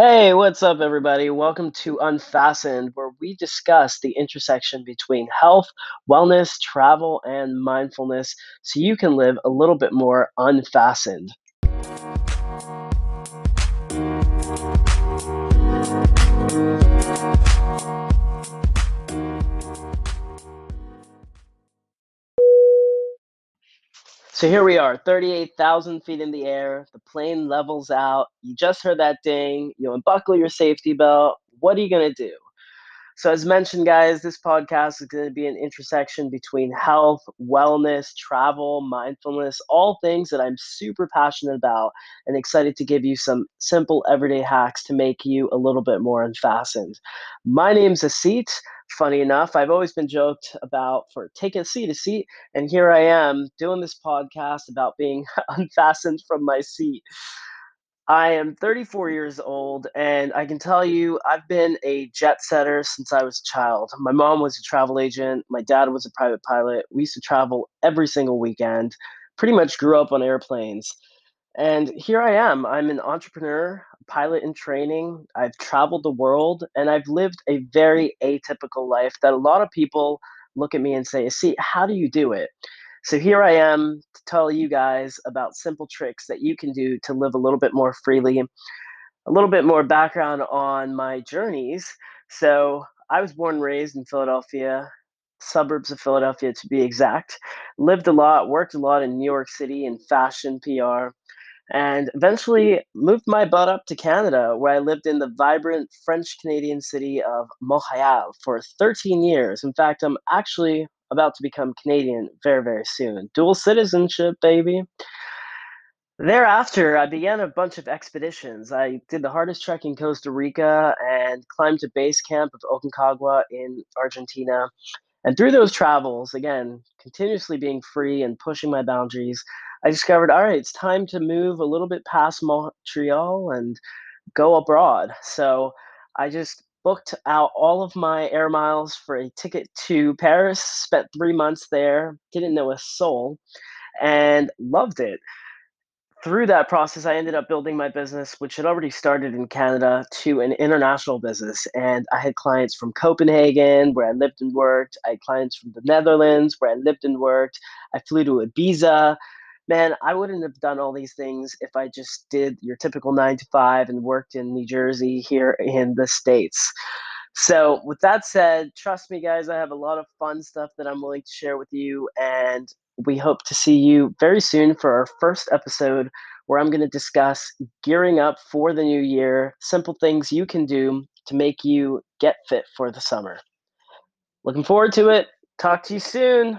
Hey, what's up, everybody? Welcome to Unfastened, where we discuss the intersection between health, wellness, travel, and mindfulness so you can live a little bit more unfastened. So here we are, 38,000 feet in the air. The plane levels out. You just heard that ding. You unbuckle your safety belt. What are you going to do? So, as mentioned, guys, this podcast is going to be an intersection between health, wellness, travel, mindfulness, all things that I'm super passionate about and excited to give you some simple everyday hacks to make you a little bit more unfastened. My name's Asit. Funny enough, I've always been joked about for taking a seat, a seat, and here I am doing this podcast about being unfastened from my seat. I am 34 years old, and I can tell you I've been a jet setter since I was a child. My mom was a travel agent, my dad was a private pilot. We used to travel every single weekend, pretty much grew up on airplanes. And here I am. I'm an entrepreneur, pilot in training. I've traveled the world, and I've lived a very atypical life that a lot of people look at me and say, See, how do you do it? So here I am to tell you guys about simple tricks that you can do to live a little bit more freely. A little bit more background on my journeys. So I was born and raised in Philadelphia, suburbs of Philadelphia to be exact. Lived a lot, worked a lot in New York City in fashion PR, and eventually moved my butt up to Canada, where I lived in the vibrant French Canadian city of Montreal for 13 years. In fact, I'm actually about to become Canadian very, very soon. Dual citizenship, baby. Thereafter, I began a bunch of expeditions. I did the hardest trek in Costa Rica and climbed to base camp of Aconcagua in Argentina. And through those travels, again, continuously being free and pushing my boundaries, I discovered all right, it's time to move a little bit past Montreal and go abroad. So I just booked out all of my air miles for a ticket to Paris, spent three months there, didn't know a soul, and loved it. Through that process, I ended up building my business, which had already started in Canada, to an international business. And I had clients from Copenhagen, where I lived and worked. I had clients from the Netherlands, where I lived and worked. I flew to Ibiza man, I wouldn't have done all these things if I just did your typical nine to five and worked in New Jersey here in the States. So, with that said, trust me, guys, I have a lot of fun stuff that I'm willing to share with you. And we hope to see you very soon for our first episode where I'm going to discuss gearing up for the new year, simple things you can do to make you get fit for the summer. Looking forward to it. Talk to you soon.